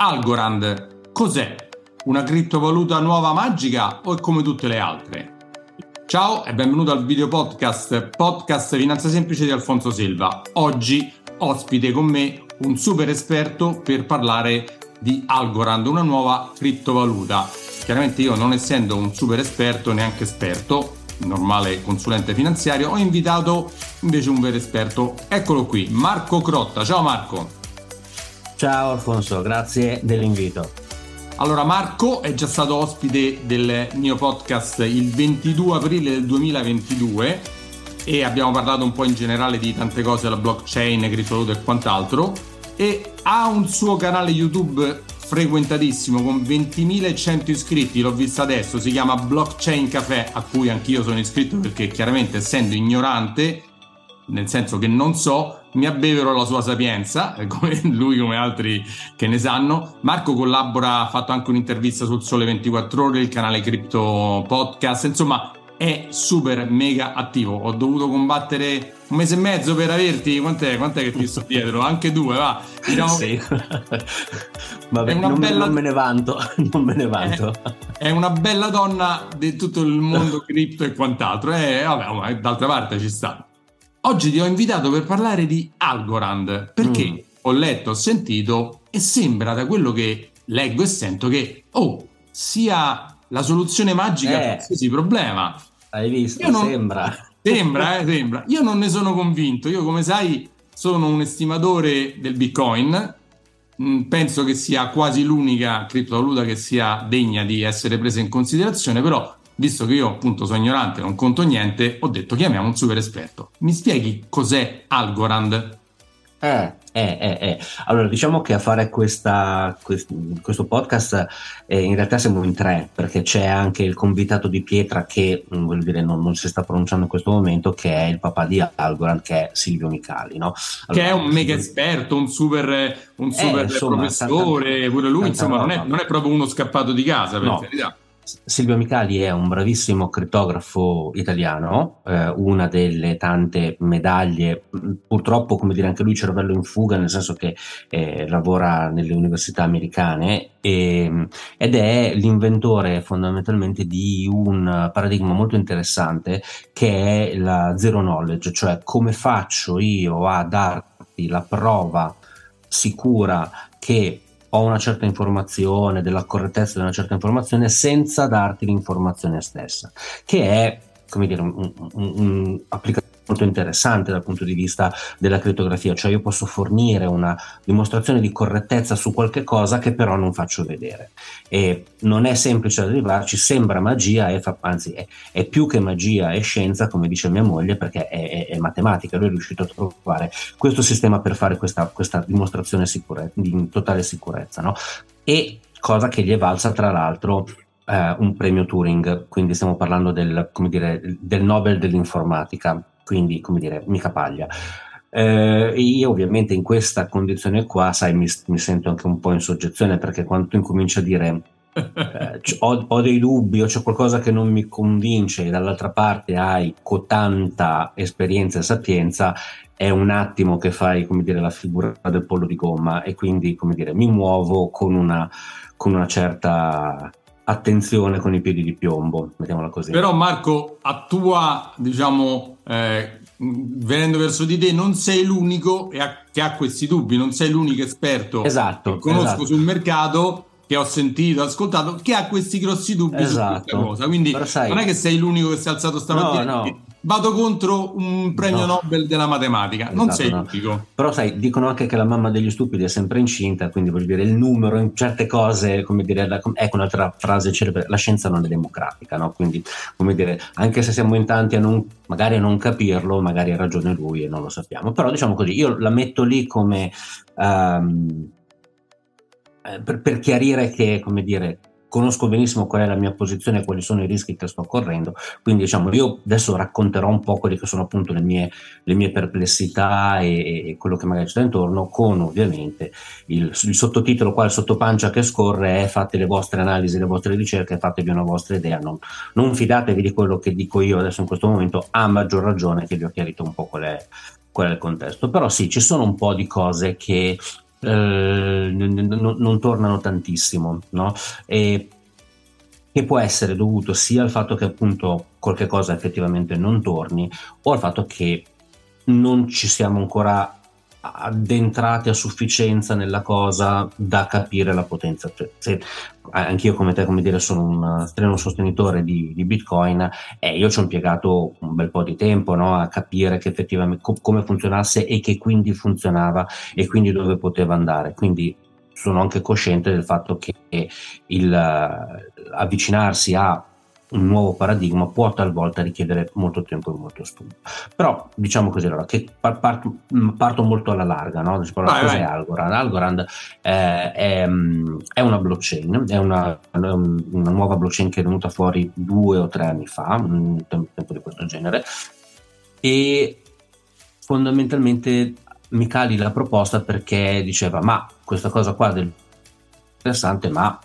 Algorand cos'è? Una criptovaluta nuova magica o è come tutte le altre? Ciao e benvenuto al video podcast Podcast Finanza Semplice di Alfonso Silva. Oggi ospite con me un super esperto per parlare di Algorand, una nuova criptovaluta. Chiaramente io non essendo un super esperto, neanche esperto, normale consulente finanziario, ho invitato invece un vero esperto. Eccolo qui, Marco Crotta. Ciao Marco. Ciao Alfonso, grazie dell'invito. Allora, Marco è già stato ospite del mio podcast il 22 aprile del 2022 e abbiamo parlato un po' in generale di tante cose, la blockchain, criptovalute e quant'altro e ha un suo canale YouTube frequentatissimo con 20.100 iscritti, l'ho visto adesso, si chiama Blockchain Café, a cui anch'io sono iscritto perché chiaramente essendo ignorante nel senso che non so, mi abbevero la sua sapienza, come lui come altri che ne sanno. Marco collabora, ha fatto anche un'intervista sul Sole 24 Ore, il canale Crypto Podcast, insomma è super mega attivo. Ho dovuto combattere un mese e mezzo per averti, quant'è, quant'è che ti sto dietro? Anche due, va. Diciamo sì. Vabbè, non, bella... non, me ne vanto, non me ne vanto. È, è una bella donna di tutto il mondo cripto e quant'altro. Eh, vabbè, d'altra parte ci sta. Oggi ti ho invitato per parlare di Algorand perché mm. ho letto, ho sentito e sembra da quello che leggo e sento che oh, sia la soluzione magica eh, a qualsiasi problema. Hai visto? Non... Sembra. Sembra, eh, sembra. Io non ne sono convinto. Io, come sai, sono un estimatore del Bitcoin. Mm, penso che sia quasi l'unica criptovaluta che sia degna di essere presa in considerazione, però visto che io appunto sono ignorante, non conto niente, ho detto chiamiamo un super esperto. Mi spieghi cos'è Algorand? Eh, eh, eh, eh. Allora, diciamo che a fare questa, questo podcast eh, in realtà siamo in tre, perché c'è anche il convitato di pietra che mm, voglio dire, non, non, si sta pronunciando in questo momento, che è il papà di Algorand, che è Silvio Micali. No? Allora, che è un mega esperto, un super, un super insomma, professore, tanta, pure lui, insomma, non è, non è, proprio uno scappato di casa, per no. carità. Silvio Micali è un bravissimo crittografo italiano, eh, una delle tante medaglie, purtroppo come dire anche lui cervello in fuga, nel senso che eh, lavora nelle università americane e, ed è l'inventore fondamentalmente di un paradigma molto interessante che è la zero knowledge, cioè come faccio io a darti la prova sicura che ho una certa informazione, della correttezza di una certa informazione senza darti l'informazione stessa, che è, come dire, un'applicazione molto interessante dal punto di vista della crittografia, cioè io posso fornire una dimostrazione di correttezza su qualche cosa che però non faccio vedere. E non è semplice arrivarci, sembra magia, è fa, anzi è, è, più che magia, è scienza, come dice mia moglie, perché è, è, è matematica, lui è riuscito a trovare questo sistema per fare questa, questa dimostrazione sicure, di totale sicurezza. No? E cosa che gli è valsa tra l'altro Uh, un premio Turing, quindi stiamo parlando del, dire, del Nobel dell'informatica, quindi come dire, mica paglia. Eh, io ovviamente in questa condizione qua, sai, mi, mi, sento anche un po' in soggezione perché quando tu incominci a dire eh, ho, ho, dei dubbi o c'è qualcosa che non mi convince e dall'altra parte hai cotanta esperienza e sapienza, è un attimo che fai, come dire, la figura del pollo di gomma e quindi, come dire, mi muovo con una, con una certa attenzione con i piedi di piombo, mettiamola così. Però Marco, a tua, diciamo, eh, venendo verso di te, non sei l'unico che ha questi dubbi, non sei l'unico esperto esatto, che conosco esatto. sul mercato che ho sentito, ascoltato, che ha questi grossi dubbi esatto. su questa cosa. Quindi sai, non è che sei l'unico che si è alzato stamattina. No, no vado contro un premio no. Nobel della matematica. Esatto, non sei no. l'unico. Però sai, dicono anche che la mamma degli stupidi è sempre incinta, quindi voglio dire il numero in certe cose, come dire, la, ecco un'altra frase celebre, la scienza non è democratica, no? Quindi, come dire, anche se siamo in tanti a non, magari a non capirlo, magari ha ragione lui e non lo sappiamo. Però diciamo così, io la metto lì come... Um, per, per, chiarire che, come dire, conosco benissimo qual è la mia posizione quali sono i rischi che sto correndo, quindi diciamo io adesso racconterò un po' quelle che sono appunto le mie, le mie perplessità e, e, quello che magari c'è intorno, con ovviamente il, il, sottotitolo qua, il sottopancia che scorre è fate le vostre analisi, le vostre ricerche, fatevi una vostra idea, non, non fidatevi di quello che dico io adesso in questo momento, a maggior ragione che vi ho chiarito un po' qual è, qual è il contesto, però sì, ci sono un po' di cose che eh, non, non, tornano tantissimo, no? E che può essere dovuto sia al fatto che appunto qualche cosa effettivamente non torni o al fatto che non ci siamo ancora addentrati a sufficienza nella cosa da capire la potenza. Cioè, se, anch'io come te, come dire, sono un strano sostenitore di, di Bitcoin e eh, io ci ho impiegato un bel po' di tempo no, a capire che effettivamente co- come funzionasse e che quindi funzionava e quindi dove poteva andare. Quindi sono anche cosciente del fatto che il avvicinarsi a un nuovo paradigma può talvolta richiedere molto tempo e molto studio. Però diciamo così, allora, che parto, mm, parto molto alla larga, no? Vai, cos'è vai. Algorand? Algorand eh, è, mm, è, una blockchain, è una, una, nuova blockchain che è venuta fuori due o tre anni fa, un tempo di questo genere, e fondamentalmente Micali l'ha proposta perché diceva ma questa cosa qua è interessante ma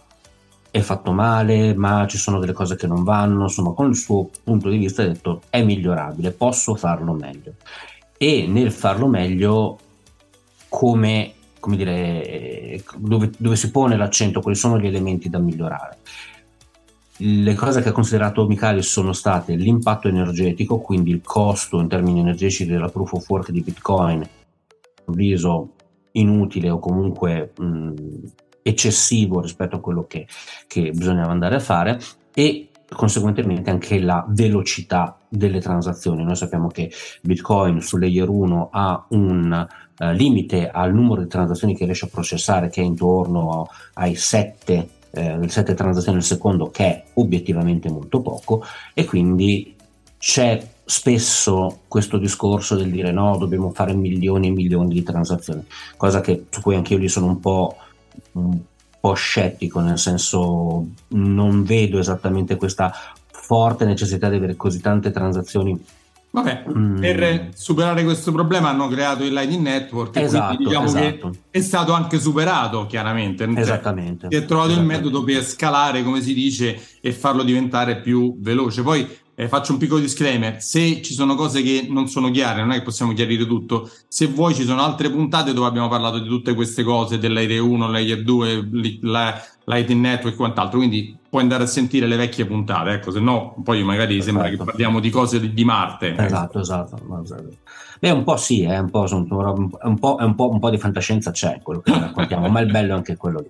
è fatto male, ma ci sono delle cose che non vanno, insomma con il suo punto di vista ha detto è migliorabile, posso farlo meglio. E nel farlo meglio, come, come dire, dove, dove si pone l'accento, quali sono gli elementi da migliorare? Le cose che ha considerato Micali sono state l'impatto energetico, quindi il costo in termini energetici della proof of work di Bitcoin, viso inutile o comunque mh, eccessivo rispetto a quello che, che bisognava andare a fare e conseguentemente anche la velocità delle transazioni. Noi sappiamo che Bitcoin su layer 1 ha un uh, limite al numero di transazioni che riesce a processare che è intorno ai 7 eh, 7 transazioni al secondo che è obiettivamente molto poco e quindi c'è spesso questo discorso del dire no dobbiamo fare milioni e milioni di transazioni cosa che, su cui anche io gli sono un po' un po' scettico, nel senso non vedo esattamente questa forte necessità di avere così tante transazioni Vabbè, mm. per superare questo problema hanno creato il Lightning Network esatto, diciamo esatto. che è stato anche superato chiaramente. Esattamente. Si è trovato il metodo per scalare, come si dice, e farlo diventare più veloce. Poi eh, faccio un piccolo disclaimer, se ci sono cose che non sono chiare, non è che possiamo chiarire tutto, se vuoi ci sono altre puntate dove abbiamo parlato di tutte queste cose, dell'Aire 1, l'Aire 2, la, Lightning Network e quant'altro, quindi puoi andare a sentire le vecchie puntate, ecco, se no poi magari Perfetto. sembra che parliamo di cose di, di Marte. Esatto, esatto. Beh, un po' sì, eh, un, po', un, po', un, po', un po' di fantascienza c'è quello che raccontiamo, ma il bello è anche quello lì.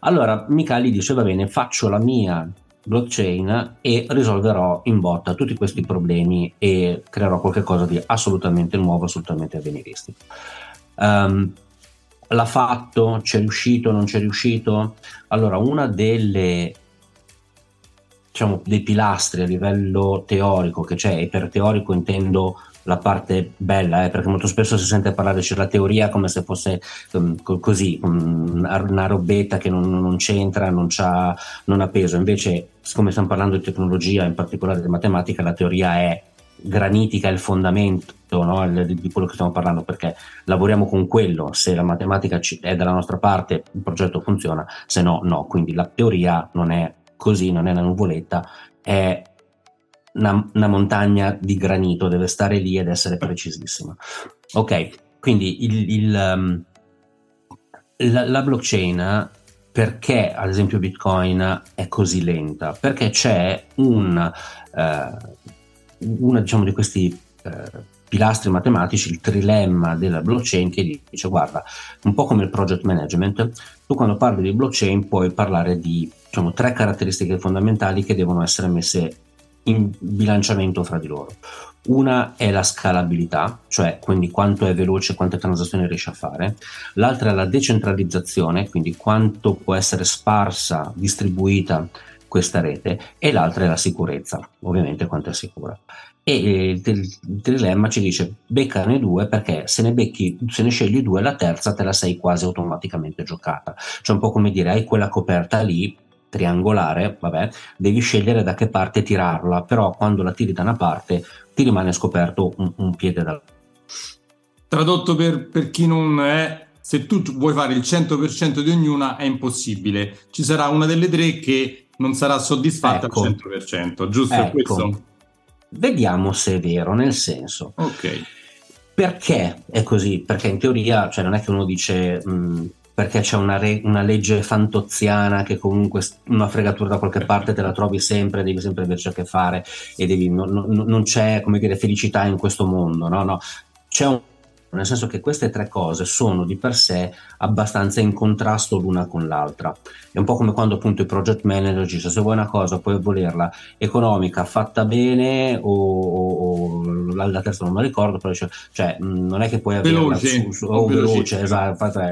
Allora, Micali dice, va bene, faccio la mia blockchain e risolverò in botta tutti questi problemi e creerò qualcosa di assolutamente nuovo, assolutamente avveniristico. Um, l'ha fatto? C'è riuscito? Non c'è riuscito? Allora, una delle diciamo, dei pilastri a livello teorico che c'è, e per teorico intendo la parte bella, eh, perché molto spesso si sente parlare della teoria come se fosse um, così, um, una robetta che non, non c'entra, non, non, ha peso. Invece, siccome stiamo parlando di tecnologia, in particolare di matematica, la teoria è granitica, è il fondamento no, di, quello che stiamo parlando, perché lavoriamo con quello, se la matematica è dalla nostra parte il progetto funziona, se no no, quindi la teoria non è così, non è una nuvoletta, è una, una, montagna di granito, deve stare lì ed essere precisissima. Ok, quindi il, il, um, la, la, blockchain, perché ad esempio Bitcoin è così lenta? Perché c'è un, uh, una diciamo, di questi uh, pilastri matematici, il trilemma della blockchain che dice guarda, un po' come il project management, tu quando parli di blockchain puoi parlare di diciamo, tre caratteristiche fondamentali che devono essere messe in bilanciamento fra di loro. Una è la scalabilità, cioè quindi quanto è veloce, quante transazioni riesce a fare. L'altra è la decentralizzazione, quindi quanto può essere sparsa, distribuita questa rete. E l'altra è la sicurezza, ovviamente quanto è sicura. E il, il trilemma ci dice beccane due perché se ne becchi, se ne scegli due, la terza te la sei quasi automaticamente giocata. Cioè un po' come dire hai quella coperta lì, triangolare, vabbè, devi scegliere da che parte tirarla, però quando la tiri da una parte ti rimane scoperto un, un piede dall'altra. Tradotto per, per chi non è, se tu vuoi fare il 100% di ognuna è impossibile, ci sarà una delle tre che non sarà soddisfatta ecco. al 100%, giusto ecco. questo? Vediamo se è vero, nel senso. Ok Perché è così? Perché in teoria, cioè non è che uno dice mh, perché c'è una, re- una, legge fantoziana che comunque una fregatura da qualche parte te la trovi sempre, devi sempre averci a che fare e devi, no, no, non c'è come dire felicità in questo mondo, no? no. C'è un nel senso che queste tre cose sono di per sé abbastanza in contrasto l'una con l'altra. È un po' come quando appunto i project manager dice se vuoi una cosa puoi volerla economica, fatta bene o, o la terza non mi ricordo, però dice, cioè non è che puoi averla veloce, su, su, o veloce, esatto, fatta,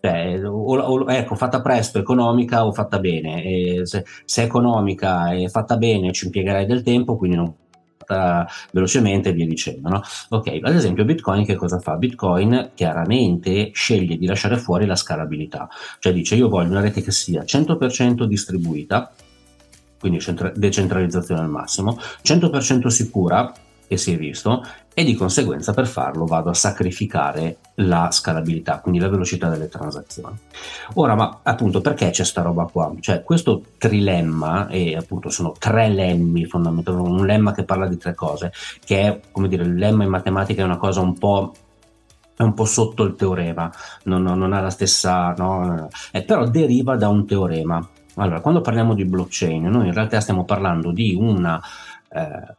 cioè, o, ecco, fatta presto, economica o fatta bene. E se, se è economica e fatta bene ci impiegherai del tempo, quindi non velocemente e via dicendo. No? Ok, ad esempio Bitcoin che cosa fa? Bitcoin chiaramente sceglie di lasciare fuori la scalabilità, cioè dice io voglio una rete che sia 100% distribuita, quindi decentralizzazione al massimo, 100% sicura, che si è visto e di conseguenza per farlo vado a sacrificare la scalabilità, quindi la velocità delle transazioni. Ora, ma appunto perché c'è sta roba qua? Cioè questo trilemma, e appunto sono tre lemmi fondamentalmente, un lemma che parla di tre cose, che è come dire il lemma in matematica è una cosa un po' è un po' sotto il teorema, non, non ha la stessa, no? eh, però deriva da un teorema. Allora, quando parliamo di blockchain, noi in realtà stiamo parlando di una eh,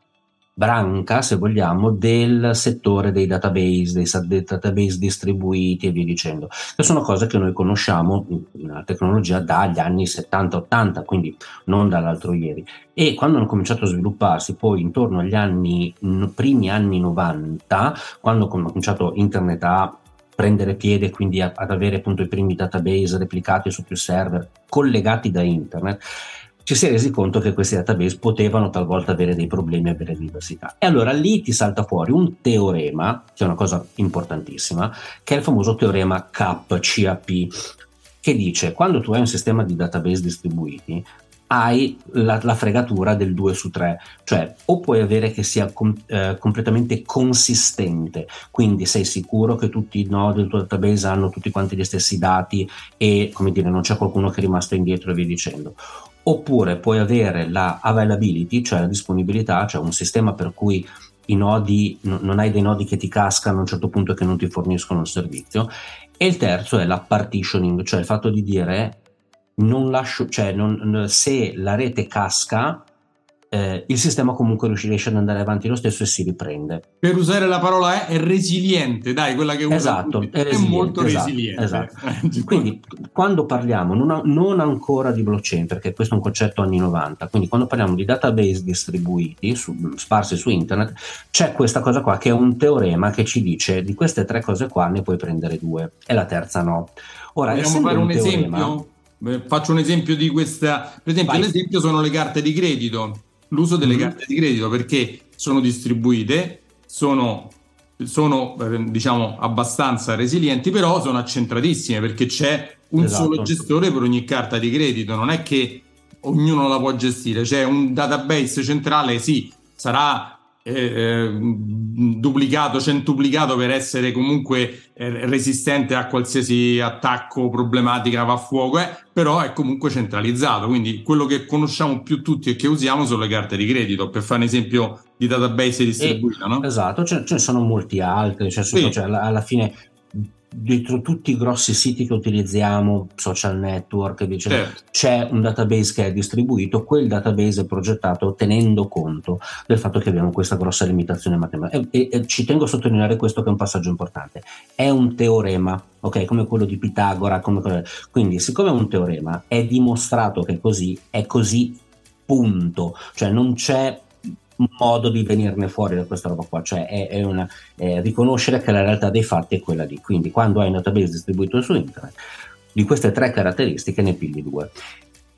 branca, se vogliamo, del settore dei database, dei, database distribuiti e via dicendo, che sono cose che noi conosciamo nella tecnologia dagli anni 70-80, quindi non dall'altro ieri. E quando hanno cominciato a svilupparsi, poi intorno agli anni, primi anni 90, quando ha cominciato internet a prendere piede, quindi ad avere appunto i primi database replicati su più server collegati da internet, ci si è resi conto che questi database potevano talvolta avere dei problemi avere diversità. E allora lì ti salta fuori un teorema, che è una cosa importantissima, che è il famoso teorema CAP, CAP, che dice quando tu hai un sistema di database distribuiti, hai la, la, fregatura del 2 su 3, cioè o puoi avere che sia com, eh, completamente consistente, quindi sei sicuro che tutti i nodi del tuo database hanno tutti quanti gli stessi dati e come dire non c'è qualcuno che è rimasto indietro e via dicendo, oppure puoi avere la availability, cioè la disponibilità, cioè un sistema per cui i nodi, non hai dei nodi che ti cascano a un certo punto e che non ti forniscono il servizio. E il terzo è la partitioning, cioè il fatto di dire non lascio, cioè non, se la rete casca, eh, il sistema comunque riesce ad andare avanti lo stesso e si riprende. Per usare la parola è, è resiliente, dai, quella che usa esatto, è, è molto esatto, resiliente. Esatto. quindi quando parliamo non, non, ancora di blockchain, perché questo è un concetto anni 90, quindi quando parliamo di database distribuiti, su, sparsi su internet, c'è questa cosa qua che è un teorema che ci dice di queste tre cose qua ne puoi prendere due e la terza no. Ora, Vogliamo fare un, un teorema, esempio? Faccio un esempio di questa, per esempio, Vai. l'esempio sono le carte di credito l'uso delle mm-hmm. carte di credito perché sono distribuite, sono, sono eh, diciamo abbastanza resilienti, però sono accentratissime perché c'è un esatto. solo gestore per ogni carta di credito, non è che ognuno la può gestire, c'è un database centrale, sì, sarà eh, duplicato, centuplicato per essere comunque eh, resistente a qualsiasi attacco, problematica, va a fuoco, eh, però è comunque centralizzato. Quindi quello che conosciamo più tutti e che usiamo sono le carte di credito, per fare un esempio di database distribuito. no? Esatto, ce, ce, ne sono molti altri, cioè, sì. cioè, alla, alla fine dietro tutti i grossi siti che utilizziamo, social network, diciamo, certo. c'è un database che è distribuito, quel database è progettato tenendo conto del fatto che abbiamo questa grossa limitazione matematica. E, e, e ci tengo a sottolineare questo che è un passaggio importante. È un teorema, ok? Come quello di Pitagora, come... quindi siccome è un teorema, è dimostrato che è così, è così punto, cioè non c'è modo di venirne fuori da questa roba qua, cioè è, è una, è riconoscere che la realtà dei fatti è quella lì. Quindi quando hai un database distribuito su internet, di queste tre caratteristiche ne pigli due.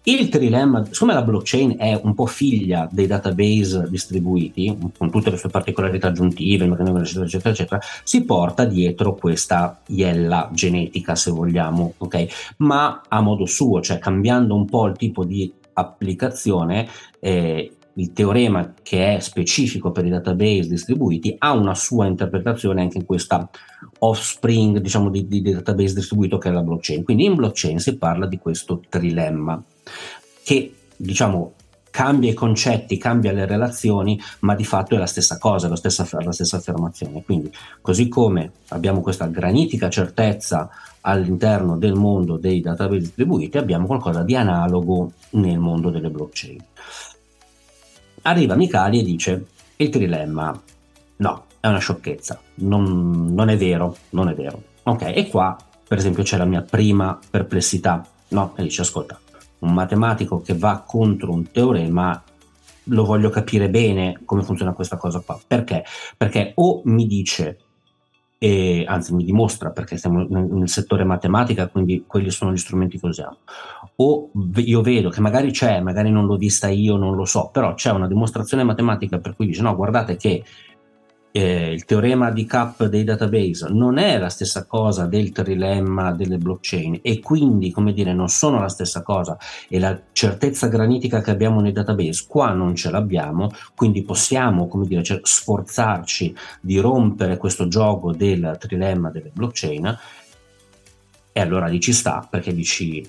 Il trilemma, siccome la blockchain è un po' figlia dei database distribuiti, con tutte le sue particolarità aggiuntive, eccetera, eccetera, eccetera, si porta dietro questa iella genetica, se vogliamo, ok? Ma a modo suo, cioè cambiando un po' il tipo di applicazione, eh, il teorema che è specifico per i database distribuiti ha una sua interpretazione anche in questa offspring diciamo di, di, database distribuito che è la blockchain quindi in blockchain si parla di questo trilemma che diciamo cambia i concetti, cambia le relazioni, ma di fatto è la stessa cosa, la stessa, la stessa affermazione. Quindi, così come abbiamo questa granitica certezza all'interno del mondo dei database distribuiti, abbiamo qualcosa di analogo nel mondo delle blockchain. Arriva Micali e dice: Il trilemma, no, è una sciocchezza, non, non è vero, non è vero. Ok, e qua, per esempio, c'è la mia prima perplessità. No, e dice: Ascolta, un matematico che va contro un teorema lo voglio capire bene come funziona questa cosa qua. Perché? Perché o mi dice, e, anzi mi dimostra perché siamo nel settore matematica, quindi quelli sono gli strumenti che usiamo, o io vedo che magari c'è, magari non l'ho vista io, non lo so, però c'è una dimostrazione matematica per cui dice no, guardate che eh, il teorema di Cap dei database non è la stessa cosa del trilemma delle blockchain e quindi, come dire, non sono la stessa cosa. E la certezza granitica che abbiamo nei database qua non ce l'abbiamo, quindi possiamo, come dire, cioè, sforzarci di rompere questo gioco del trilemma delle blockchain. E allora lì ci sta perché dici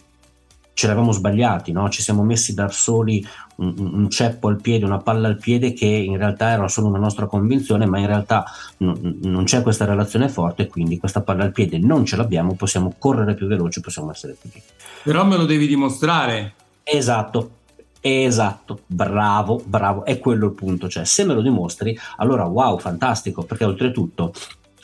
ce l'avevamo sbagliati, no? ci siamo messi da soli un, un, ceppo al piede, una palla al piede che in realtà era solo una nostra convinzione, ma in realtà n- non c'è questa relazione forte, quindi questa palla al piede non ce l'abbiamo, possiamo correre più veloci, possiamo essere più piccoli. Però me lo devi dimostrare. Esatto, Esatto, bravo, bravo, è quello il punto, cioè se me lo dimostri, allora wow, fantastico, perché oltretutto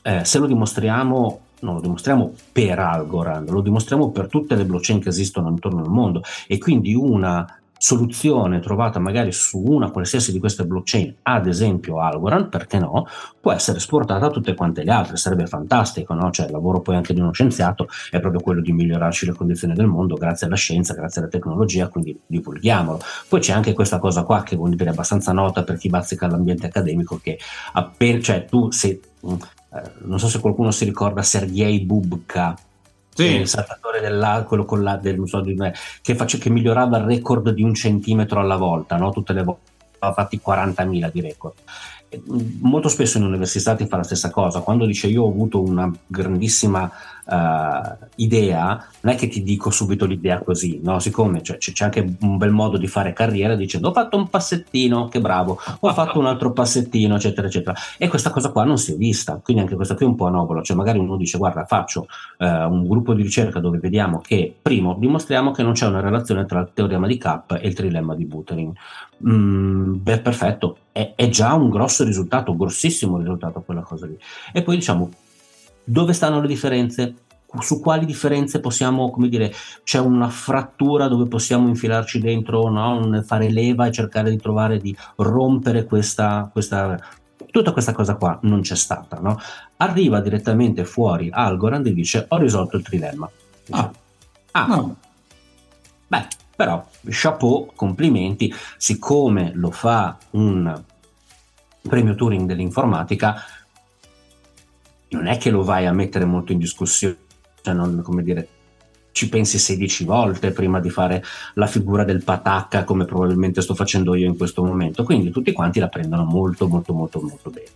eh, se lo dimostriamo non lo dimostriamo per Algorand, lo dimostriamo per tutte le blockchain che esistono intorno al mondo e quindi una soluzione trovata magari su una qualsiasi di queste blockchain, ad esempio Algorand, perché no, può essere esportata a tutte quante le altre, sarebbe fantastico, no? Cioè il lavoro poi anche di uno scienziato è proprio quello di migliorarci le condizioni del mondo grazie alla scienza, grazie alla tecnologia, quindi divulghiamolo. Poi c'è anche questa cosa qua che vuol dire abbastanza nota per chi bazzica l'ambiente accademico che appena, cioè tu eh, non so se qualcuno si ricorda Sergei Bubka, sì. il saltatore dell'acqua, quello con la, del, so, che, face, che, migliorava il record di un centimetro alla volta, no? tutte le volte aveva fatti 40.000 di record. molto spesso in università ti fa la stessa cosa, quando dice io ho avuto una grandissima uh, idea, non è che ti dico subito l'idea così, no? Siccome cioè, c'è anche un bel modo di fare carriera dicendo ho fatto un passettino, che bravo, ho fatto un altro passettino, eccetera, eccetera. E questa cosa qua non si è vista, quindi anche questa qui è un po' anomalo, cioè magari uno dice guarda faccio uh, un gruppo di ricerca dove vediamo che, primo, dimostriamo che non c'è una relazione tra il teorema di K e il trilemma di Buterin. Mm, beh, perfetto, è già un grosso risultato, un grossissimo risultato quella cosa lì. E poi diciamo dove stanno le differenze? Su quali differenze possiamo, come dire, c'è una frattura dove possiamo infilarci dentro, no? fare leva e cercare di trovare di rompere questa, questa tutta questa cosa qua non c'è stata. No? Arriva direttamente fuori Algorand e dice: Ho risolto il trilemma. Ah, ah. No. beh, però, chapeau, complimenti. Siccome lo fa un premio Turing dell'informatica, non è che lo vai a mettere molto in discussione, cioè non, come dire, ci pensi 16 volte prima di fare la figura del patacca come probabilmente sto facendo io in questo momento, quindi tutti quanti la prendono molto molto molto molto bene.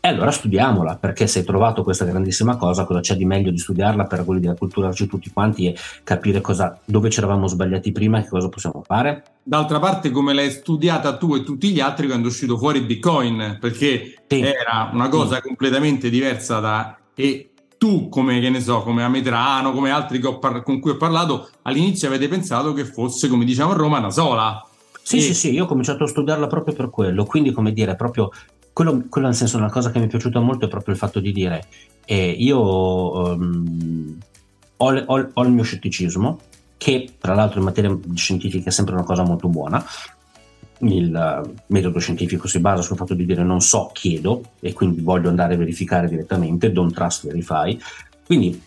E allora studiamola, perché se hai trovato questa grandissima cosa, cosa c'è di meglio di studiarla per quelli della culturarci tutti quanti e capire cosa, dove ci eravamo sbagliati prima e che cosa possiamo fare? D'altra parte, come l'hai studiata tu e tutti gli altri quando è uscito fuori Bitcoin, perché sì. era una cosa sì. completamente diversa da... E tu, come che ne so, come Ametrano, come altri par- con cui ho parlato, all'inizio avete pensato che fosse, come diciamo a Roma, una sola. Sì, e... sì, sì, io ho cominciato a studiarla proprio per quello, quindi come dire, proprio quello, quello nel senso, una cosa che mi è piaciuta molto è proprio il fatto di dire, eh, io um, ho, ho, ho il mio scetticismo, che tra l'altro in materia scientifica è sempre una cosa molto buona, il metodo scientifico si basa sul fatto di dire non so, chiedo e quindi voglio andare a verificare direttamente, don't trust, verify. Quindi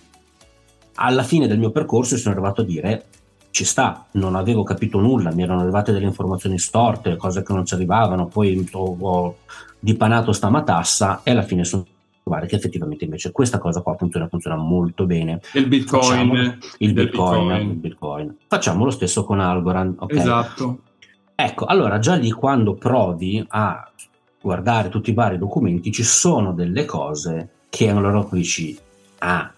alla fine del mio percorso sono arrivato a dire ci sta, non avevo capito nulla, mi erano arrivate delle informazioni storte, cose che non ci arrivavano, poi ho dipanato sta matassa e alla fine sono trovare che effettivamente invece questa cosa qua funziona, funziona molto bene. Il Bitcoin. il, Bitcoin, Bitcoin. il Bitcoin. Facciamo lo stesso con Algorand. Okay? Esatto. Ecco, allora già lì quando provi a guardare tutti i vari documenti ci sono delle cose che allora dici, ah,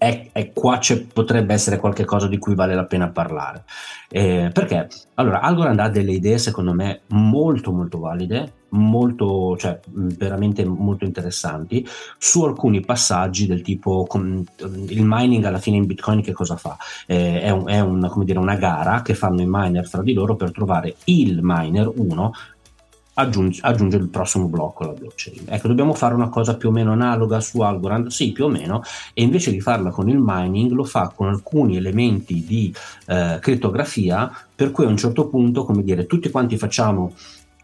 è, è qua potrebbe essere qualcosa di cui vale la pena parlare. Eh, perché? Allora, Algorand ha delle idee secondo me molto molto valide, molto, cioè veramente molto interessanti su alcuni passaggi del tipo com, il mining alla fine in Bitcoin che cosa fa? Eh, è, un, è un, dire, una gara che fanno i miner fra di loro per trovare il miner 1 aggiunge, aggiunge, il prossimo blocco alla blockchain. Ecco, dobbiamo fare una cosa più o meno analoga su Algorand? Sì, più o meno, e invece di farla con il mining lo fa con alcuni elementi di eh, crittografia, per cui a un certo punto, come dire, tutti quanti facciamo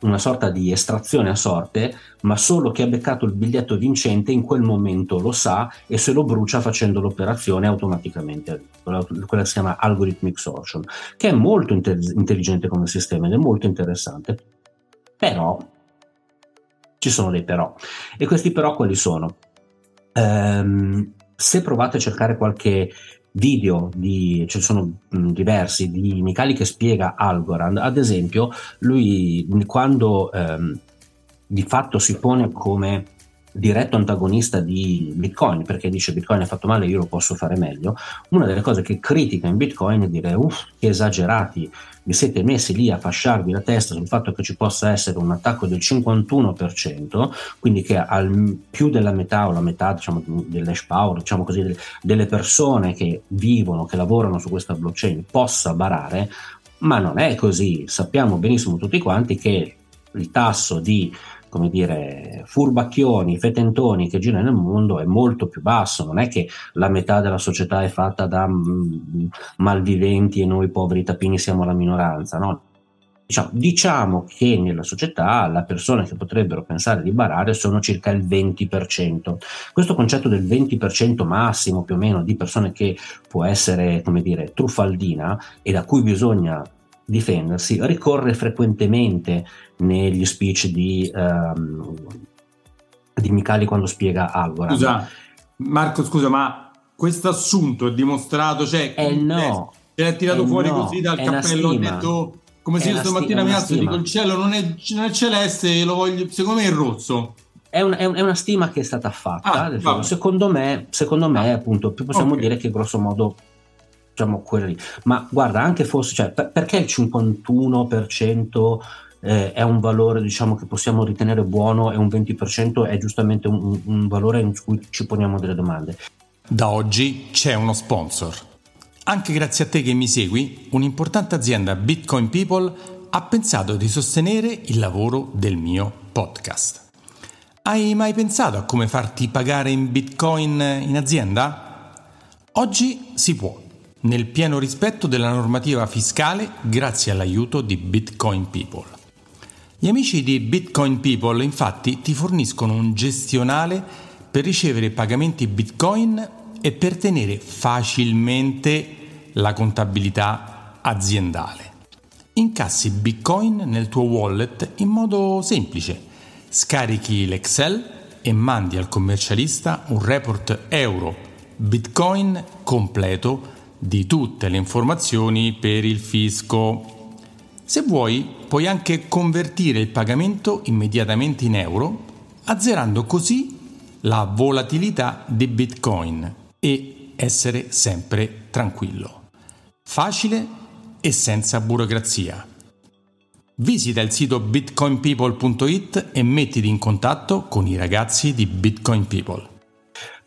una sorta di estrazione a sorte, ma solo chi ha beccato il biglietto vincente in quel momento lo sa e se lo brucia facendo l'operazione automaticamente, quella che si chiama algorithmic sortion, che è molto intelligente come sistema ed è molto interessante. Però ci sono dei però. E questi però quali sono? Um, se provate a cercare qualche video, di, ce ne sono diversi, di Micali che spiega Algorand, ad esempio, lui quando um, di fatto si pone come diretto antagonista di Bitcoin perché dice Bitcoin è fatto male, io lo posso fare meglio. Una delle cose che critica in Bitcoin è dire uff, che esagerati, vi siete messi lì a fasciarvi la testa sul fatto che ci possa essere un attacco del 51%, quindi che al più della metà o la metà diciamo, dell'hash power, diciamo così, delle persone che vivono, che lavorano su questa blockchain possa barare, ma non è così. Sappiamo benissimo tutti quanti che il tasso di come dire, furbacchioni, fetentoni che girano nel mondo è molto più basso, non è che la metà della società è fatta da mm, malviventi e noi poveri tapini siamo la minoranza, no? Diciamo, diciamo, che nella società le persone che potrebbero pensare di barare sono circa il 20%. Questo concetto del 20% massimo più o meno di persone che può essere, come dire, truffaldina e da cui bisogna difendersi ricorre frequentemente negli speech di, um, di Micali quando spiega Algorand. Scusa, Marco, scusa, ma questo assunto è dimostrato? Cioè, eh no. Se l'ha tirato eh fuori no, così dal cappello, ho detto come se io stamattina mi alzo e dico il cielo non è, non è celeste, lo voglio, secondo me è rosso. È, un, è, una stima che è stata fatta. Ah, secondo me, secondo me, appunto, possiamo okay. dire che grosso modo diciamo quella lì. Ma guarda, anche fosse, cioè, per, perché il 51% eh, è un valore diciamo che possiamo ritenere buono e un 20% è giustamente un, un valore in cui ci poniamo delle domande? Da oggi c'è uno sponsor. Anche grazie a te che mi segui, un'importante azienda Bitcoin People ha pensato di sostenere il lavoro del mio podcast. Hai mai pensato a come farti pagare in Bitcoin in azienda? Oggi si può nel pieno rispetto della normativa fiscale grazie all'aiuto di Bitcoin People. Gli amici di Bitcoin People infatti ti forniscono un gestionale per ricevere pagamenti Bitcoin e per tenere facilmente la contabilità aziendale. Incassi Bitcoin nel tuo wallet in modo semplice. Scarichi l'Excel e mandi al commercialista un report euro Bitcoin completo di tutte le informazioni per il fisco. Se vuoi, puoi anche convertire il pagamento immediatamente in euro, azzerando così la volatilità di Bitcoin e essere sempre tranquillo. Facile e senza burocrazia. Visita il sito bitcoinpeople.it e mettiti in contatto con i ragazzi di Bitcoin People.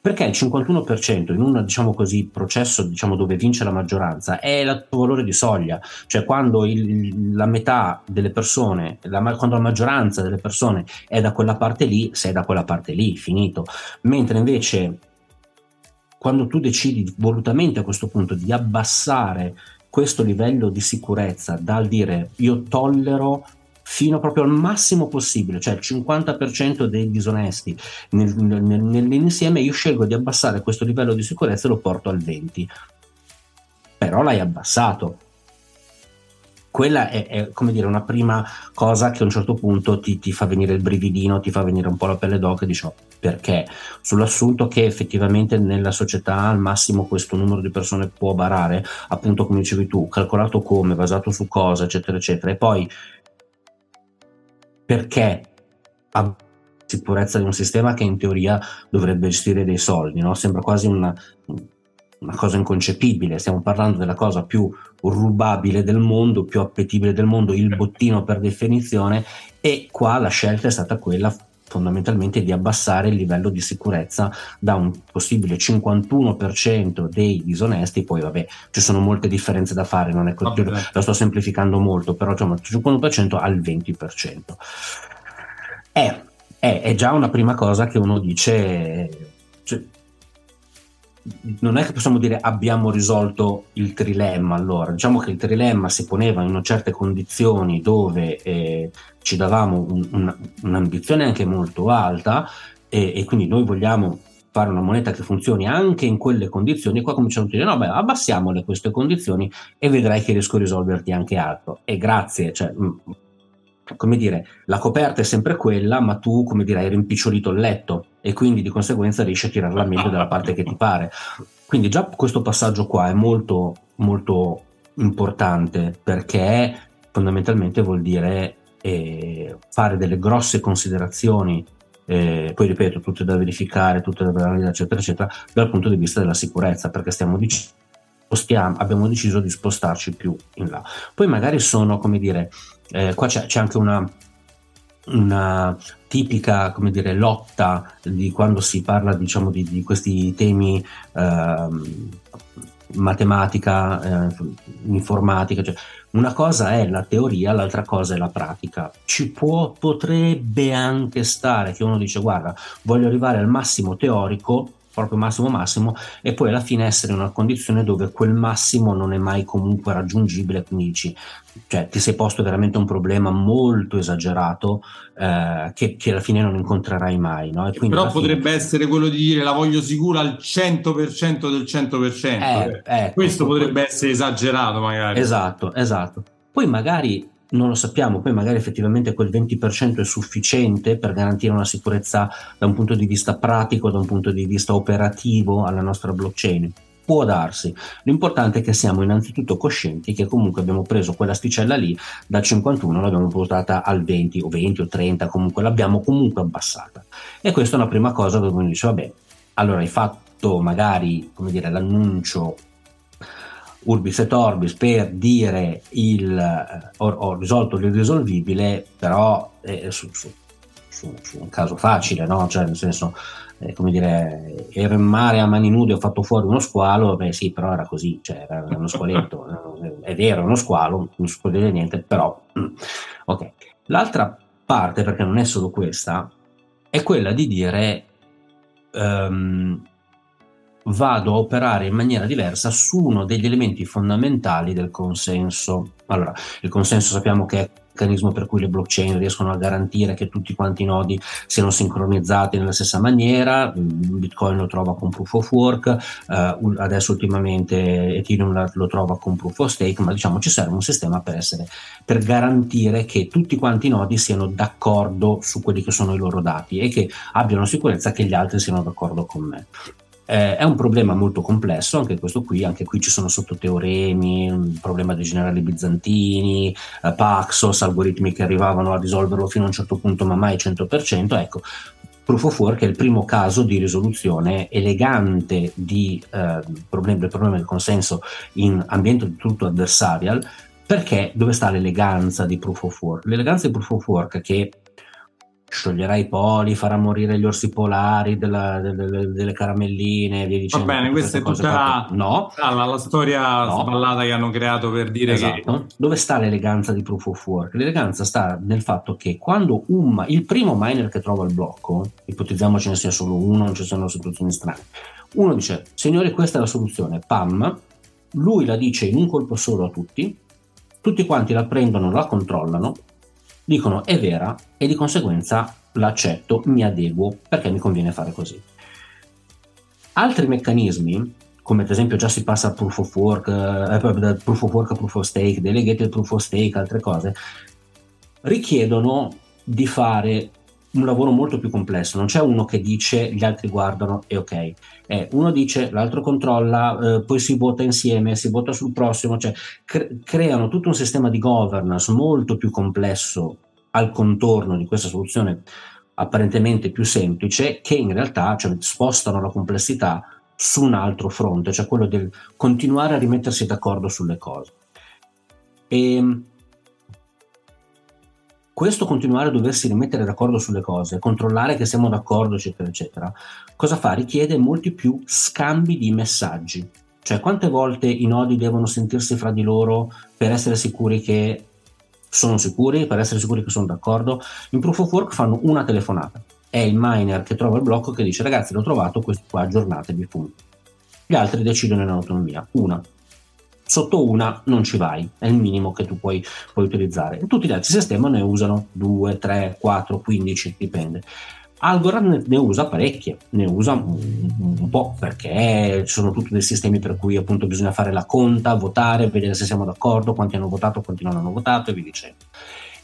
Perché il 51% in un diciamo così, processo diciamo, dove vince la maggioranza è il tuo valore di soglia, cioè quando il, la metà delle persone, la, quando la maggioranza delle persone è da quella parte lì, sei da quella parte lì, finito. Mentre invece quando tu decidi volutamente a questo punto di abbassare questo livello di sicurezza dal dire io tollero fino proprio al massimo possibile, cioè il 50% dei disonesti nel, nel, nell'insieme, io scelgo di abbassare questo livello di sicurezza e lo porto al 20%. Però l'hai abbassato. Quella è, è come dire, una prima cosa che a un certo punto ti, ti, fa venire il brividino, ti fa venire un po' la pelle d'oca e dici oh, perché? Sull'assunto che effettivamente nella società al massimo questo numero di persone può barare, appunto come dicevi tu, calcolato come, basato su cosa, eccetera, eccetera. E poi perché ha sicurezza di un sistema che in teoria dovrebbe gestire dei soldi, no? sembra quasi una, una cosa inconcepibile, stiamo parlando della cosa più rubabile del mondo, più appetibile del mondo, il bottino per definizione e qua la scelta è stata quella fondamentalmente di abbassare il livello di sicurezza da un possibile 51% dei disonesti, poi vabbè ci sono molte differenze da fare, non è così, la sto semplificando molto, però diciamo dal 51% al 20%. È, è, è, già una prima cosa che uno dice, non è che possiamo dire abbiamo risolto il trilemma allora, diciamo che il trilemma si poneva in certe condizioni dove eh, ci davamo un, un, un'ambizione anche molto alta e, e, quindi noi vogliamo fare una moneta che funzioni anche in quelle condizioni, qua cominciamo a dire no beh abbassiamole queste condizioni e vedrai che riesco a risolverti anche altro. E grazie, cioè come dire, la coperta è sempre quella, ma tu, come dire, hai rimpicciolito il letto e quindi di conseguenza riesci a tirarla meglio dalla parte che ti pare. Quindi già questo passaggio qua è molto, molto importante perché fondamentalmente vuol dire eh, fare delle grosse considerazioni, eh, poi ripeto, tutte da verificare, tutte da validare, eccetera, eccetera, dal punto di vista della sicurezza, perché stiamo dicendo spostiamo, abbiamo deciso di spostarci più in là. Poi magari sono, come dire, eh, qua c'è, c'è, anche una, una tipica, come dire, lotta di quando si parla, diciamo, di, di questi temi eh, matematica, eh, informatica, cioè una cosa è la teoria, l'altra cosa è la pratica. Ci può, potrebbe anche stare che uno dice guarda, voglio arrivare al massimo teorico, proprio massimo massimo e poi alla fine essere in una condizione dove quel massimo non è mai comunque raggiungibile quindi dici cioè ti sei posto veramente un problema molto esagerato eh, che, che, alla fine non incontrerai mai no? però potrebbe fine... essere quello di dire la voglio sicura al 100% del 100% eh, eh, questo potrebbe essere esagerato magari esatto esatto poi magari non lo sappiamo, poi magari effettivamente quel 20% è sufficiente per garantire una sicurezza da un punto di vista pratico, da un punto di vista operativo alla nostra blockchain. Può darsi. L'importante è che siamo innanzitutto coscienti che comunque abbiamo preso quella sticella lì dal 51, l'abbiamo portata al 20 o 20 o 30, comunque l'abbiamo comunque abbassata. E questa è una prima cosa dove uno dice, vabbè, allora hai fatto magari, come dire, l'annuncio Urbis et Orbis per dire il, eh, ho, ho risolto l'irrisolvibile, però eh, su, su, su, su, un caso facile, no? Cioè, nel senso, eh, come dire, ero in mare a mani nude, ho fatto fuori uno squalo, beh sì, però era così, cioè era uno squaletto, è vero, uno squalo, non dire niente, però, mm, ok. L'altra parte, perché non è solo questa, è quella di dire um, vado a operare in maniera diversa su uno degli elementi fondamentali del consenso. Allora, il consenso sappiamo che è meccanismo per cui le blockchain riescono a garantire che tutti quanti i nodi siano sincronizzati nella stessa maniera, Bitcoin lo trova con proof of work, uh, adesso ultimamente Ethereum lo trova con proof of stake, ma diciamo ci serve un sistema per, essere, per garantire che tutti quanti i nodi siano d'accordo su quelli che sono i loro dati e che abbiano sicurezza che gli altri siano d'accordo con me. Eh, è un problema molto complesso, anche questo qui, anche qui ci sono sottoteoremi, un problema dei generali bizantini, eh, Paxos, algoritmi che arrivavano a risolverlo fino a un certo punto, ma mai 100%. Ecco, Proof of Work è il primo caso di risoluzione elegante di, eh, problemi, del problema del consenso in ambiente di tutto adversarial, perché dove sta l'eleganza di Proof of Work? L'eleganza di Proof of Work che scioglierà i poli, farà morire gli orsi polari della, delle, delle, caramelline via dicendo. Va bene, questa è tutta la, no. la, la storia no. sballata che hanno creato per dire esatto. che... Dove sta l'eleganza di Proof of Work? L'eleganza sta nel fatto che quando un, il primo miner che trova il blocco, ipotizziamo ce ne sia solo uno, non ci sono situazioni strane, uno dice, signore questa è la soluzione, pam, lui la dice in un colpo solo a tutti, tutti quanti la prendono, la controllano, dicono è vera e di conseguenza l'accetto, mi adeguo perché mi conviene fare così. Altri meccanismi, come ad esempio già si passa al proof of work, eh, proof of work a proof of stake, delegated proof of stake, altre cose, richiedono di fare un lavoro molto più complesso, non c'è uno che dice gli altri guardano e ok, eh, uno dice l'altro controlla, eh, poi si vota insieme, si vota sul prossimo, cioè cre- creano tutto un sistema di governance molto più complesso al contorno di questa soluzione apparentemente più semplice che in realtà cioè, spostano la complessità su un altro fronte, cioè quello del continuare a rimettersi d'accordo sulle cose. E ehm, questo continuare a doversi rimettere d'accordo sulle cose, controllare che siamo d'accordo, eccetera, eccetera, cosa fa? Richiede molti più scambi di messaggi. Cioè, quante volte i nodi devono sentirsi fra di loro per essere sicuri che sono sicuri, per essere sicuri che sono d'accordo? In Proof of Work fanno una telefonata. È il miner che trova il blocco che dice ragazzi l'ho trovato, questo qua aggiornatevi, punto. Gli altri decidono in autonomia. Una, sotto una non ci vai, è il minimo che tu puoi, puoi utilizzare. tutti gli altri sistemi ne usano 2, 3, 4, 15, dipende. Algorand ne usa parecchie, ne usa un, po' perché sono tutti dei sistemi per cui appunto bisogna fare la conta, votare, vedere se siamo d'accordo, quanti hanno votato, quanti non hanno votato e via dicendo.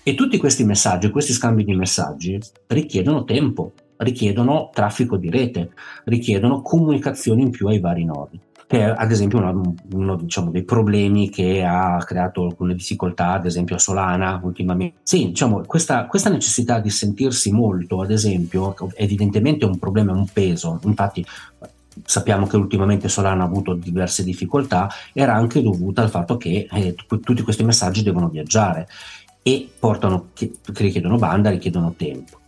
E tutti questi messaggi, questi scambi di messaggi richiedono tempo, richiedono traffico di rete, richiedono comunicazioni in più ai vari nodi che è ad esempio uno, uno diciamo, dei problemi che ha creato alcune difficoltà, ad esempio a Solana ultimamente. Sì, diciamo, questa, questa necessità di sentirsi molto, ad esempio, evidentemente è un problema, è un peso, infatti sappiamo che ultimamente Solana ha avuto diverse difficoltà, era anche dovuta al fatto che eh, tutti questi messaggi devono viaggiare e portano, che, richiedono banda, richiedono tempo.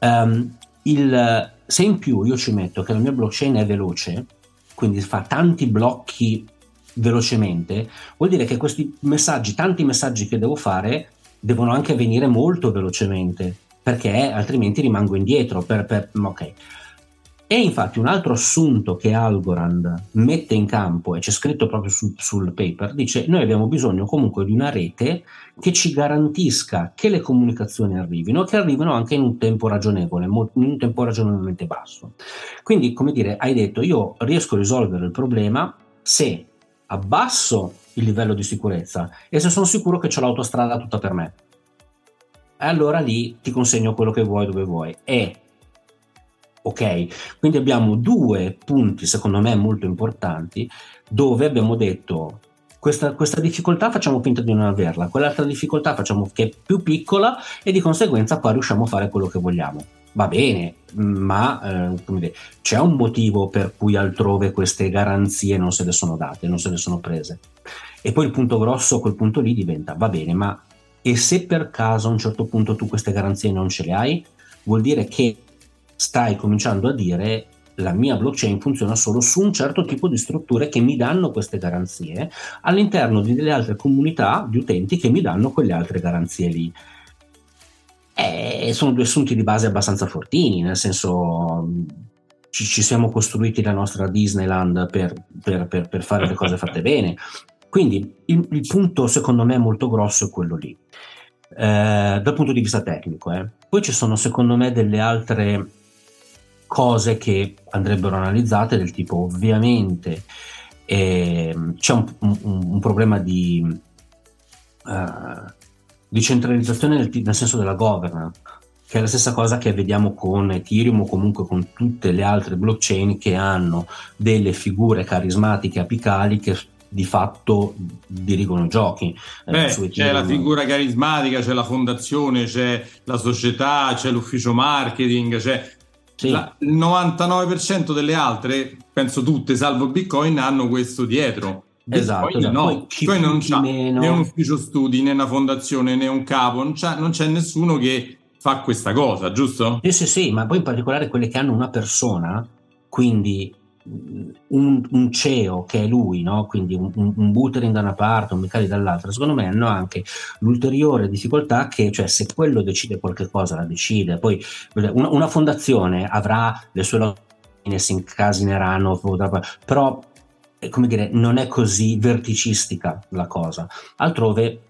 Um, il, se in più io ci metto che la mia blockchain è veloce, quindi fa tanti blocchi velocemente, vuol dire che questi messaggi, tanti messaggi che devo fare, devono anche avvenire molto velocemente, perché altrimenti rimango indietro. Per, per, ok. E infatti un altro assunto che Algorand mette in campo, e c'è scritto proprio sul, sul paper, dice noi abbiamo bisogno comunque di una rete che ci garantisca che le comunicazioni arrivino, che arrivino anche in un tempo ragionevole, in un tempo ragionevolmente basso. Quindi, come dire, hai detto io riesco a risolvere il problema se abbasso il livello di sicurezza e se sono sicuro che c'è l'autostrada tutta per me. E allora lì ti consegno quello che vuoi dove vuoi. E Ok, quindi abbiamo due punti secondo me molto importanti dove abbiamo detto questa, questa, difficoltà facciamo finta di non averla, quell'altra difficoltà facciamo che è più piccola e di conseguenza qua riusciamo a fare quello che vogliamo. Va bene, ma eh, dire, c'è un motivo per cui altrove queste garanzie non se le sono date, non se le sono prese. E poi il punto grosso a quel punto lì diventa, va bene, ma e se per caso a un certo punto tu queste garanzie non ce le hai, vuol dire che stai cominciando a dire la mia blockchain funziona solo su un certo tipo di strutture che mi danno queste garanzie all'interno di delle altre comunità di utenti che mi danno quelle altre garanzie lì. E sono due assunti di base abbastanza fortini, nel senso ci, ci siamo costruiti la nostra Disneyland per, per, per, per, fare le cose fatte bene. Quindi il, il, punto secondo me molto grosso è quello lì, eh, dal punto di vista tecnico. Eh. Poi ci sono secondo me delle altre cose che andrebbero analizzate del tipo ovviamente eh, c'è un, un, un, problema di, uh, di centralizzazione nel, nel, senso della governance che è la stessa cosa che vediamo con Ethereum o comunque con tutte le altre blockchain che hanno delle figure carismatiche apicali che di fatto dirigono i giochi. Eh, Beh, c'è la figura carismatica, c'è la fondazione, c'è la società, c'è l'ufficio marketing, c'è sì. La, il 99% delle altre, penso tutte, salvo Bitcoin, hanno questo dietro. Esatto, Bitcoin, esatto. no, Bitcoin non meno... né un ufficio studi, né una fondazione, né un capo, non, non c'è nessuno che fa questa cosa, giusto? Sì, sì, sì, ma poi in particolare quelle che hanno una persona, quindi un, un, CEO che è lui, no? quindi un, un Buterin da una parte, un Micali dall'altra, secondo me hanno anche l'ulteriore difficoltà che, cioè, se quello decide qualche cosa, la decide. Poi una, una fondazione avrà le sue lotte, si incasineranno, però come dire, non è così verticistica la cosa. Altrove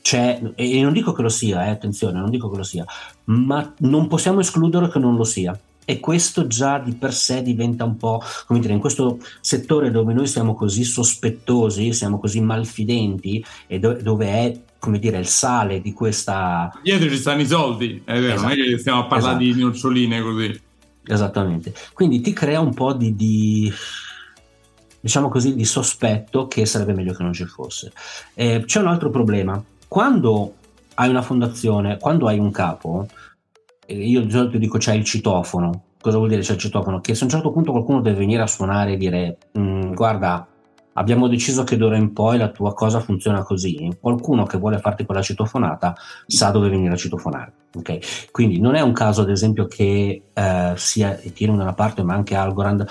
c'è, e non dico che lo sia, eh, attenzione, non dico che lo sia, ma non possiamo escludere che non lo sia e questo già di per sé diventa un po', come dire, in questo settore dove noi siamo così sospettosi, siamo così malfidenti e do- dove è, come dire, il sale di questa... Dietro ci stanno i soldi, è vero, esatto. non è che stiamo a parlare esatto. di noccioline così. Esattamente, quindi ti crea un po' di, di diciamo così, di sospetto che sarebbe meglio che non ci fosse. Eh, c'è un altro problema, quando hai una fondazione, quando hai un capo, io di solito dico c'è il citofono, cosa vuol dire c'è il citofono? Che se a un certo punto qualcuno deve venire a suonare e dire mm, guarda abbiamo deciso che d'ora in poi la tua cosa funziona così, qualcuno che vuole farti quella citofonata sa dove venire a citofonare. Okay? Quindi non è un caso ad esempio che eh, sia Ethereum da una parte ma anche Algorand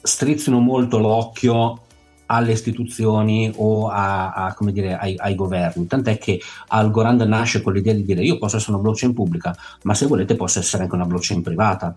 strizzino molto l'occhio alle istituzioni o a, a, dire, ai, ai, governi, tant'è che Algorand nasce con l'idea di dire io posso essere una blockchain pubblica, ma se volete posso essere anche una blockchain privata.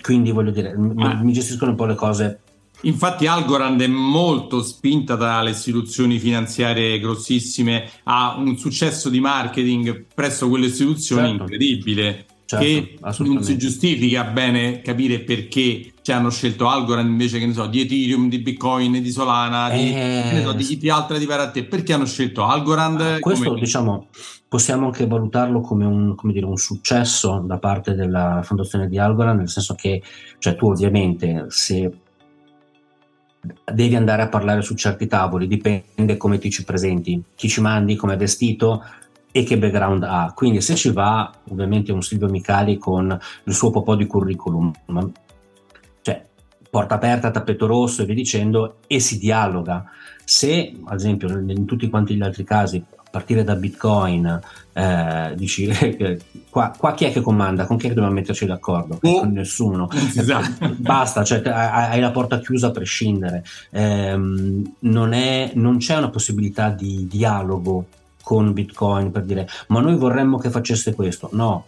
Quindi voglio dire, ma... mi gestiscono un po' le cose Infatti Algorand è molto spinta dalle istituzioni finanziarie grossissime, ha un successo di marketing presso quelle istituzioni certo. incredibile. Certo, che non si giustifica bene capire perché cioè, hanno scelto Algorand invece che ne so, di Ethereum, di Bitcoin, di Solana, di, eh... so, di, di altre di a te. Perché hanno scelto Algorand? Ah, questo come... diciamo possiamo anche valutarlo come un, come dire, un, successo da parte della fondazione di Algorand, nel senso che cioè, tu ovviamente se devi andare a parlare su certi tavoli, dipende come ti ci presenti, chi ci mandi, come è vestito e che background ha. Quindi se ci va ovviamente un Silvio Micali con il suo po' di curriculum, cioè porta aperta, tappeto rosso e via dicendo, e si dialoga. Se, ad esempio, in tutti quanti gli altri casi, partire da Bitcoin, eh, dici qua, qua, chi è che comanda? Con chi è che dobbiamo metterci d'accordo? Oh. Con nessuno. Esatto. Basta, cioè, hai la porta chiusa a prescindere. Eh, non, è, non c'è una possibilità di dialogo con Bitcoin per dire ma noi vorremmo che facesse questo. No,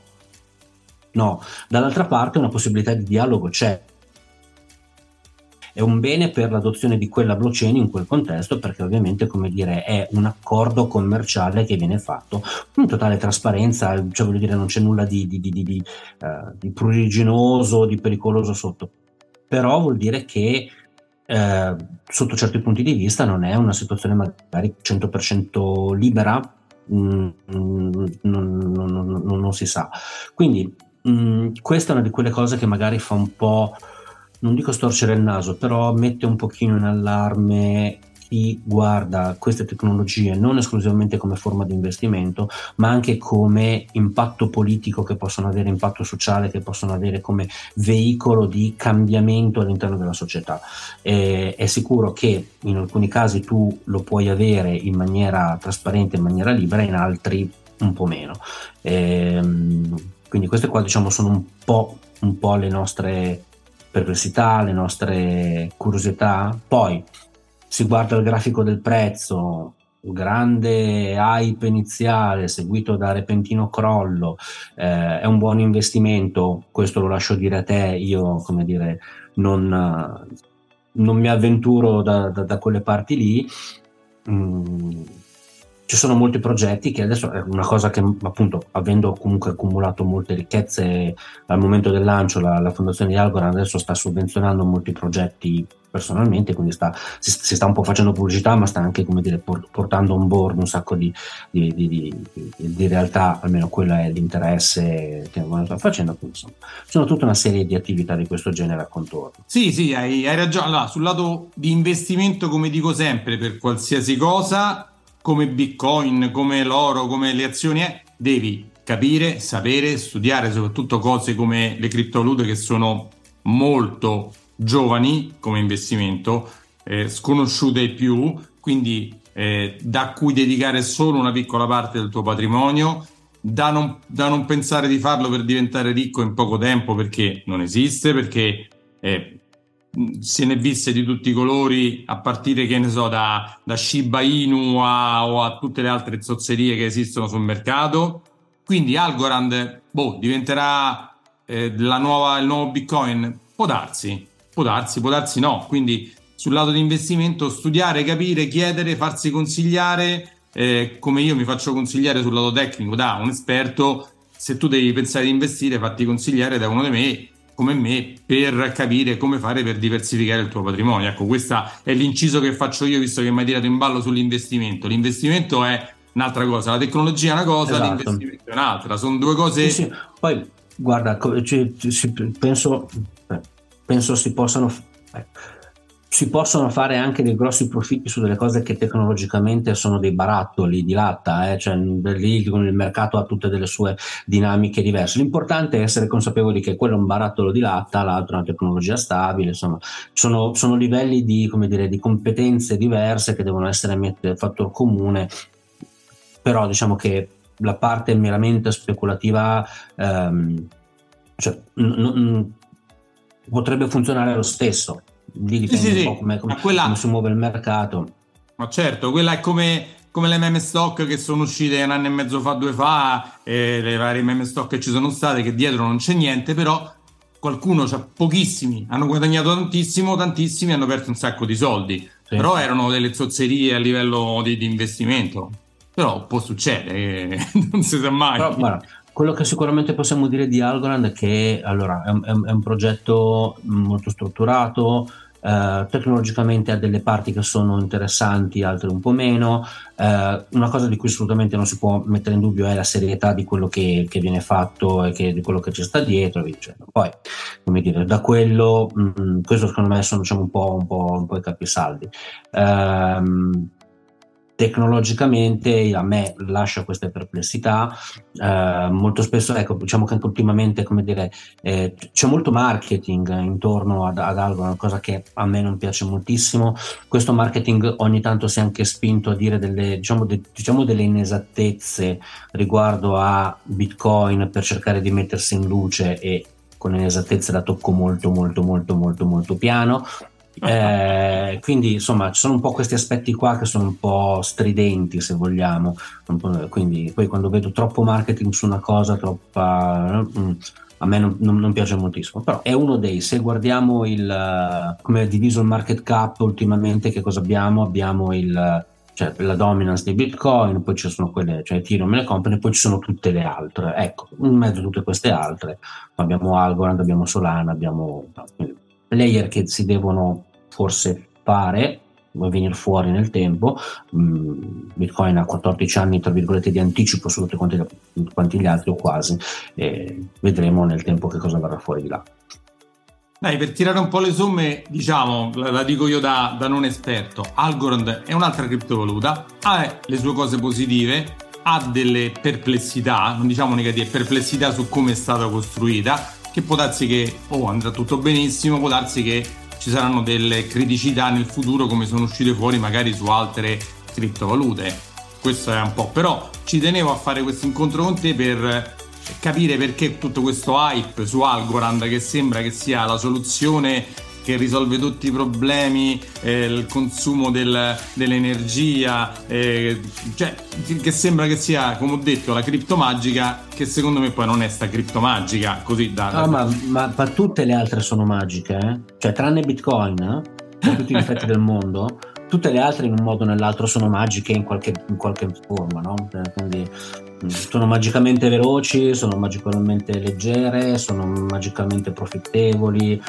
no. Dall'altra parte una possibilità di dialogo c'è è un bene per l'adozione di quella blockchain in quel contesto perché ovviamente come dire è un accordo commerciale che viene fatto in totale trasparenza cioè voglio dire non c'è nulla di, di, di, di, uh, pruriginoso di pericoloso sotto però vuol dire che eh, sotto certi punti di vista non è una situazione magari 100% libera mm, mm, non, non, non, non, si sa. Quindi mm, questa è una di quelle cose che magari fa un po' non dico storcere il naso, però mette un pochino in allarme chi guarda queste tecnologie non esclusivamente come forma di investimento, ma anche come impatto politico che possono avere, impatto sociale che possono avere come veicolo di cambiamento all'interno della società. Eh, è sicuro che in alcuni casi tu lo puoi avere in maniera trasparente, in maniera libera, in altri un po' meno. Eh, quindi queste qua diciamo sono un po', un po' le nostre perplessità, le nostre curiosità. Poi si guarda il grafico del prezzo, grande hype iniziale seguito da repentino crollo, eh, è un buon investimento, questo lo lascio dire a te, io come dire non, non mi avventuro da, da, da quelle parti lì. Mm, ci sono molti progetti che adesso è una cosa che appunto avendo comunque accumulato molte ricchezze al momento del lancio la, la fondazione di Algorand adesso sta sovvenzionando molti progetti personalmente quindi sta, si, si, sta un po' facendo pubblicità ma sta anche dire portando on board un sacco di, di, di, di realtà almeno quello è l'interesse che sta facendo insomma sono tutta una serie di attività di questo genere a contorno sì sì hai, hai ragione. Allora, sul lato di investimento come dico sempre per qualsiasi cosa come Bitcoin, come l'oro, come le azioni è, devi capire, sapere, studiare soprattutto cose come le criptovalute che sono molto giovani come investimento, eh, sconosciute ai più, quindi eh, da cui dedicare solo una piccola parte del tuo patrimonio, da non, da non, pensare di farlo per diventare ricco in poco tempo perché non esiste, perché eh, se ne visse di tutti i colori, a partire che ne so, da, da Shiba Inu a, o a tutte le altre zozzerie che esistono sul mercato. Quindi Algorand boh, diventerà eh, nuova, il nuovo Bitcoin? Può darsi, può darsi, può darsi no. Quindi sul lato di investimento studiare, capire, chiedere, farsi consigliare, eh, come io mi faccio consigliare sul lato tecnico da un esperto. Se tu devi pensare di investire, fatti consigliare da uno di me come me per capire come fare per diversificare il tuo patrimonio. Ecco, questo è l'inciso che faccio io visto che mi hai tirato in ballo sull'investimento. L'investimento è un'altra cosa, la tecnologia è una cosa, esatto. l'investimento è un'altra, sono due cose... Sì, sì. Poi guarda, penso, penso si possano... si possono fare anche dei grossi profitti su delle cose che tecnologicamente sono dei barattoli di latta, eh? cioè lì il mercato ha tutte delle sue dinamiche diverse. L'importante è essere consapevoli che quello è un barattolo di latta, l'altro è una tecnologia stabile, insomma, sono, sono livelli di, dire, di, competenze diverse che devono essere messe a fattor comune, però diciamo che la parte meramente speculativa ehm, cioè, n- n- potrebbe funzionare lo stesso lì dipende sì, sì, un po' come, come, quella... come, si muove il mercato. Ma certo, quella è come, come le meme stock che sono uscite un anno e mezzo fa, due fa, e le varie meme stock che ci sono state, che dietro non c'è niente, però qualcuno, cioè pochissimi, hanno guadagnato tantissimo, tantissimi hanno perso un sacco di soldi, sì. però erano delle zozzerie a livello di, di investimento. Però può succedere, non si sa mai. Però, guarda, quello che sicuramente possiamo dire di Algorand è che allora, è, un, è un progetto molto strutturato, Uh, tecnologicamente ha delle parti che sono interessanti, altre un po' meno. Uh, una cosa di cui assolutamente non si può mettere in dubbio è la serietà di quello che, che viene fatto e che, di quello che ci sta dietro. Poi, come dire, da quello, mh, mm, questo secondo me sono diciamo, un, po', un, po', un po' i capisaldi. Uh, tecnologicamente a me lascia queste perplessità eh, molto spesso ecco diciamo che anche ultimamente come dire eh, c'è molto marketing intorno ad, ad algo una cosa che a me non piace moltissimo. Questo marketing ogni tanto si è anche spinto a dire delle diciamo, de, diciamo delle inesattezze riguardo a bitcoin per cercare di mettersi in luce e con inesattezze la tocco molto molto molto molto molto piano eh, quindi insomma ci sono un po' questi aspetti qua che sono un po' stridenti se vogliamo. Quindi poi quando vedo troppo marketing su una cosa troppa mm, a me non, non, piace moltissimo. Però è uno dei se guardiamo il come è diviso il market cap ultimamente che cosa abbiamo? Abbiamo il cioè la dominance di Bitcoin, poi ci sono quelle, cioè Ethereum e le company, poi ci sono tutte le altre. Ecco, in mezzo a tutte queste altre abbiamo Algorand, abbiamo Solana, abbiamo no, player che si devono forse fare venire fuori nel tempo mm, Bitcoin ha 14 anni tra virgolette di anticipo su tutti quanti, quanti gli altri o quasi vedremo nel tempo che cosa verrà fuori di là. Dai, per tirare un po' le somme, diciamo, la, la dico io da, da, non esperto, Algorand è un'altra criptovaluta, ha le sue cose positive, ha delle perplessità, non diciamo negative, perplessità su come è stata costruita, che può darsi che oh, andrà tutto benissimo, può darsi che ci saranno delle criticità nel futuro come sono uscite fuori magari su altre criptovalute. Questo è un po', però ci tenevo a fare questo incontro con te per capire perché tutto questo hype su Algorand che sembra che sia la soluzione che risolve tutti i problemi, eh, il consumo del, dell'energia, eh, cioè che sembra che sia, come ho detto, la criptomagica, che secondo me poi non è sta criptomagica, così da... Ah, ma, ma, ma, tutte le altre sono magiche, eh? cioè tranne Bitcoin, eh? tutti gli effetti del mondo, tutte le altre in un modo o nell'altro sono magiche in qualche, in qualche forma, no? Eh, quindi mm, sono magicamente veloci, sono magicamente leggere, sono magicamente profittevoli,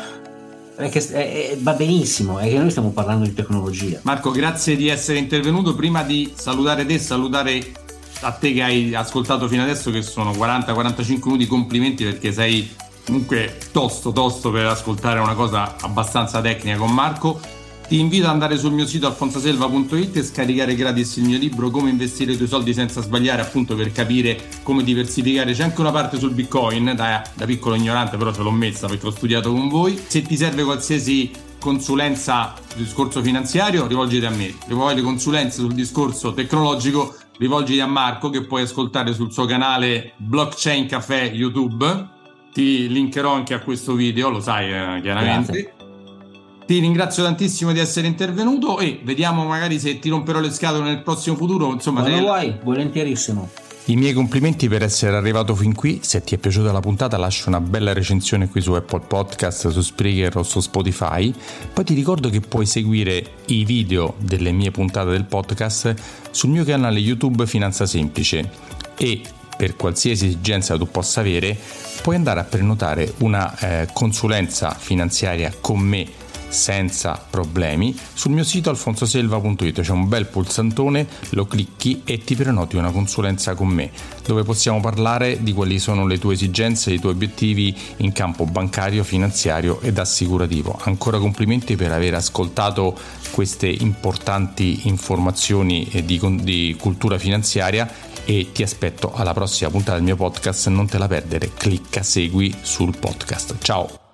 è che è, è, va benissimo, è che noi stiamo parlando di tecnologia. Marco, grazie di essere intervenuto. Prima di salutare te, salutare a te che hai ascoltato fino adesso, che sono 40-45 minuti, complimenti perché sei comunque tosto, tosto per ascoltare una cosa abbastanza tecnica con Marco. Ti invito ad andare sul mio sito alfonsaselva.it e scaricare gratis il mio libro Come investire i tuoi soldi senza sbagliare, appunto per capire come diversificare. C'è anche una parte sul Bitcoin, da, da piccolo ignorante, però ce l'ho messa perché l'ho studiato con voi. Se ti serve qualsiasi consulenza sul discorso finanziario, rivolgiti a me. Se vuoi le consulenze sul discorso tecnologico, rivolgiti a Marco che puoi ascoltare sul suo canale Blockchain Café YouTube. Ti linkerò anche a questo video, lo sai eh, chiaramente. Grazie. Ti ringrazio tantissimo di essere intervenuto e vediamo magari se ti romperò le scatole nel prossimo futuro. Insomma, Quando te... vuoi, volentierissimo. I miei complimenti per essere arrivato fin qui. Se ti è piaciuta la puntata, lascia una bella recensione qui su Apple Podcast, su Spreaker o su Spotify. Poi ti ricordo che puoi seguire i video delle mie puntate del podcast sul mio canale YouTube Finanza Semplice e per qualsiasi esigenza tu possa avere, puoi andare a prenotare una eh, consulenza finanziaria con me senza problemi. Sul mio sito alfonsoselva.it c'è un bel pulsantone, lo clicchi e ti prenoti una consulenza con me, dove possiamo parlare di quali sono le tue esigenze, i tuoi obiettivi in campo bancario, finanziario ed assicurativo. Ancora complimenti per aver ascoltato queste importanti informazioni di, di cultura finanziaria e ti aspetto alla prossima puntata del mio podcast, non te la perdere, clicca segui sul podcast. Ciao!